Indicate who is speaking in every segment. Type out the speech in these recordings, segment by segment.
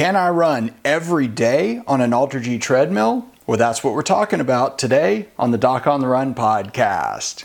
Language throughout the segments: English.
Speaker 1: Can I run every day on an AlterG treadmill? Well, that's what we're talking about today on the Doc on the Run podcast.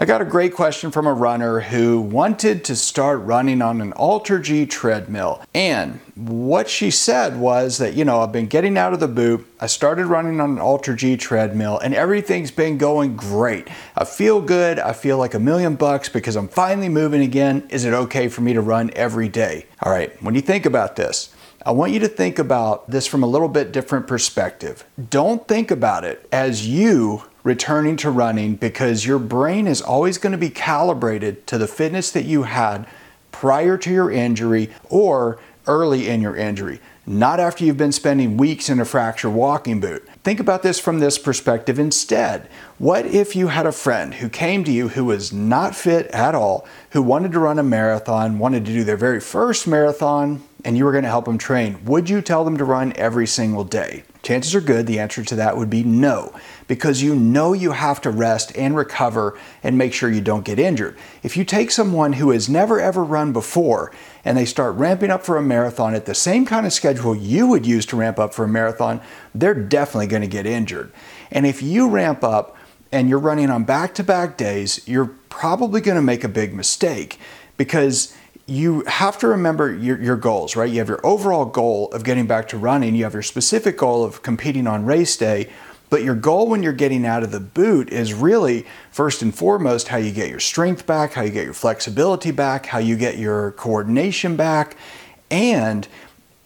Speaker 1: I got a great question from a runner who wanted to start running on an AlterG treadmill. And what she said was that, you know, I've been getting out of the boot, I started running on an AlterG treadmill, and everything's been going great. I feel good, I feel like a million bucks because I'm finally moving again. Is it okay for me to run every day? All right, when you think about this, I want you to think about this from a little bit different perspective. Don't think about it as you returning to running because your brain is always going to be calibrated to the fitness that you had prior to your injury or early in your injury, not after you've been spending weeks in a fracture walking boot. Think about this from this perspective instead. What if you had a friend who came to you who was not fit at all, who wanted to run a marathon, wanted to do their very first marathon, and you were going to help them train? Would you tell them to run every single day? Chances are good the answer to that would be no, because you know you have to rest and recover and make sure you don't get injured. If you take someone who has never ever run before and they start ramping up for a marathon at the same kind of schedule you would use to ramp up for a marathon, they're definitely going to get injured. And if you ramp up and you're running on back to back days, you're probably going to make a big mistake because you have to remember your, your goals, right? You have your overall goal of getting back to running, you have your specific goal of competing on race day. But your goal when you're getting out of the boot is really, first and foremost, how you get your strength back, how you get your flexibility back, how you get your coordination back. And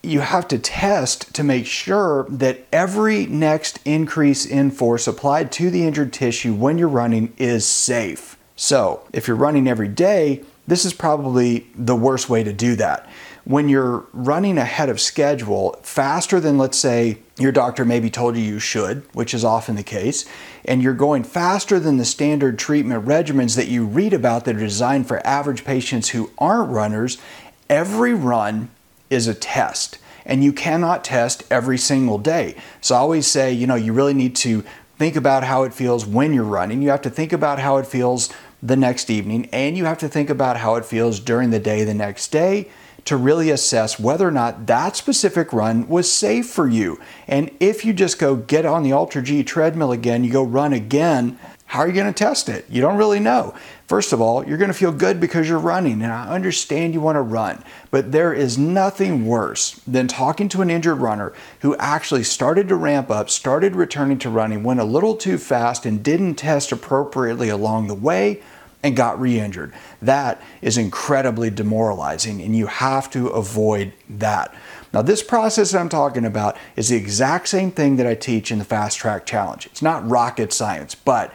Speaker 1: you have to test to make sure that every next increase in force applied to the injured tissue when you're running is safe. So, if you're running every day, this is probably the worst way to do that. When you're running ahead of schedule faster than, let's say, your doctor maybe told you you should, which is often the case, and you're going faster than the standard treatment regimens that you read about that are designed for average patients who aren't runners, every run is a test. And you cannot test every single day. So I always say, you know, you really need to think about how it feels when you're running. You have to think about how it feels the next evening, and you have to think about how it feels during the day the next day to really assess whether or not that specific run was safe for you. And if you just go get on the AlterG treadmill again, you go run again, how are you going to test it? You don't really know. First of all, you're going to feel good because you're running, and I understand you want to run, but there is nothing worse than talking to an injured runner who actually started to ramp up, started returning to running, went a little too fast, and didn't test appropriately along the way and got re injured. That is incredibly demoralizing, and you have to avoid that. Now, this process that I'm talking about is the exact same thing that I teach in the Fast Track Challenge. It's not rocket science, but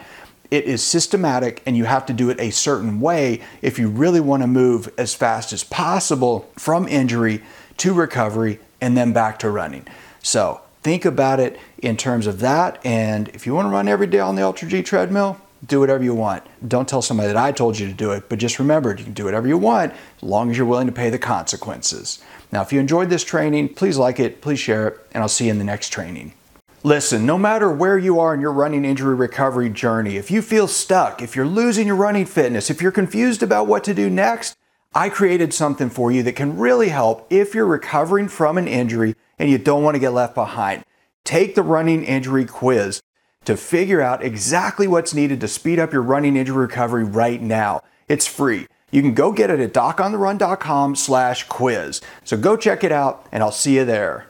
Speaker 1: it is systematic and you have to do it a certain way if you really want to move as fast as possible from injury to recovery and then back to running. So, think about it in terms of that. And if you want to run every day on the AlterG treadmill, do whatever you want. Don't tell somebody that I told you to do it, but just remember you can do whatever you want as long as you're willing to pay the consequences. Now, if you enjoyed this training, please like it, please share it, and I'll see you in the next training. Listen, no matter where you are in your running injury recovery journey, if you feel stuck, if you're losing your running fitness, if you're confused about what to do next, I created something for you that can really help if you're recovering from an injury and you don't want to get left behind. Take the running injury quiz to figure out exactly what's needed to speed up your running injury recovery right now. It's free. You can go get it at docontherun.com slash quiz. So go check it out and I'll see you there.